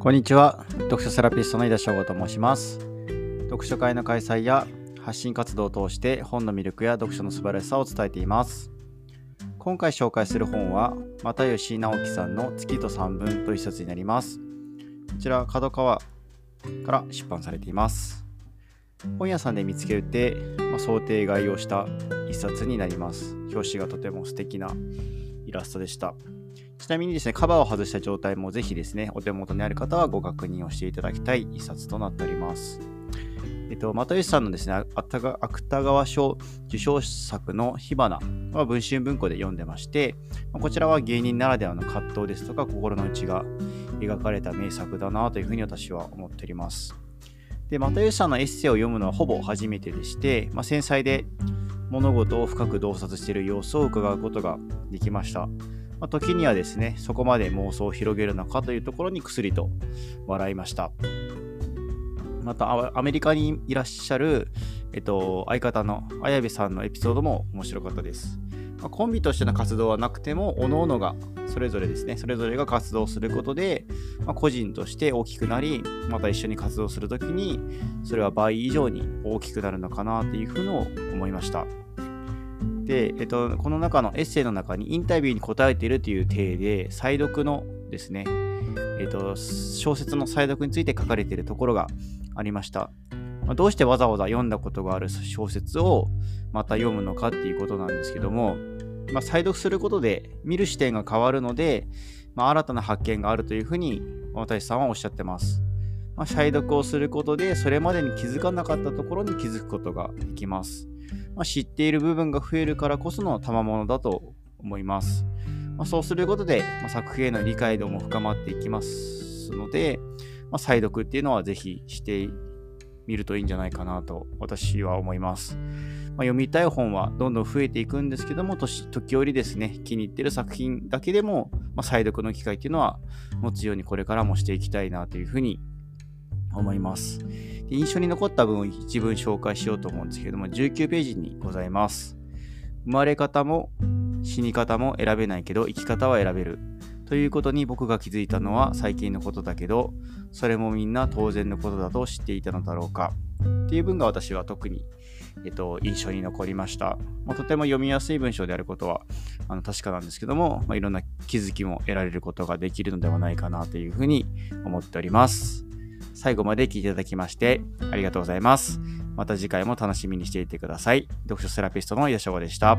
こんにちは。読書セラピストの井田翔吾と申します。読書会の開催や発信活動を通して本の魅力や読書の素晴らしさを伝えています。今回紹介する本は、又吉直樹さんの月と三分という一冊になります。こちら、角川から出版されています。本屋さんで見つけて、まあ、想定買いをした一冊になります。表紙がとても素敵なイラストでした。ちなみにですね、カバーを外した状態もぜひですね、お手元にある方はご確認をしていただきたい一冊となっております。えっと、又吉さんのですね、芥川賞受賞作の火花は文春文庫で読んでまして、こちらは芸人ならではの葛藤ですとか心の内が描かれた名作だなというふうに私は思っております。で、又吉さんのエッセイを読むのはほぼ初めてでして、まあ、繊細で物事を深く洞察している様子を伺うことができました。まあ、時にはですね、そこまで妄想を広げるのかというところに薬と笑いました。また、アメリカにいらっしゃる、えっと、相方の綾部さんのエピソードも面白かったです。まあ、コンビとしての活動はなくても、各々がそれぞれですね、それぞれが活動することで、まあ、個人として大きくなり、また一緒に活動するときに、それは倍以上に大きくなるのかなというふうに思いました。で、えっと、この中のエッセイの中にインタビューに答えているという体で、再読のですね、えっと、小説の再読について書かれているところがありました。まあ、どうしてわざわざ読んだことがある小説をまた読むのかっていうことなんですけども、まあ、再読することで見る視点が変わるので、まあ、新たな発見があるというふうに私さんはおっしゃってます。まあ、再読をすることでそれまでに気づかなかったところに気づくことができます。まあ、知っている部分が増えるからこその賜物だと思います。まあ、そうすることで、まあ、作品への理解度も深まっていきますので、まあ、再読っていうのはぜひしてみるといいんじゃないかなと私は思います。まあ、読みたい本はどんどん増えていくんですけども、時折ですね、気に入ってる作品だけでも、まあ、再読の機会っていうのは持つようにこれからもしていきたいなというふうに思います。で印象に残った文を一文紹介しようと思うんですけども、19ページにございます。生まれ方も死に方も選べないけど生き方は選べる。ということに僕が気づいたのは最近のことだけど、それもみんな当然のことだと知っていたのだろうか。っていう文が私は特に、えっと、印象に残りました。まあ、とても読みやすい文章であることはあの確かなんですけども、まあ、いろんな気づきも得られることができるのではないかなというふうに思っております。最後まで聞いていただきましてありがとうございます。また次回も楽しみにしていてください。読書セラピストの矢翔でした。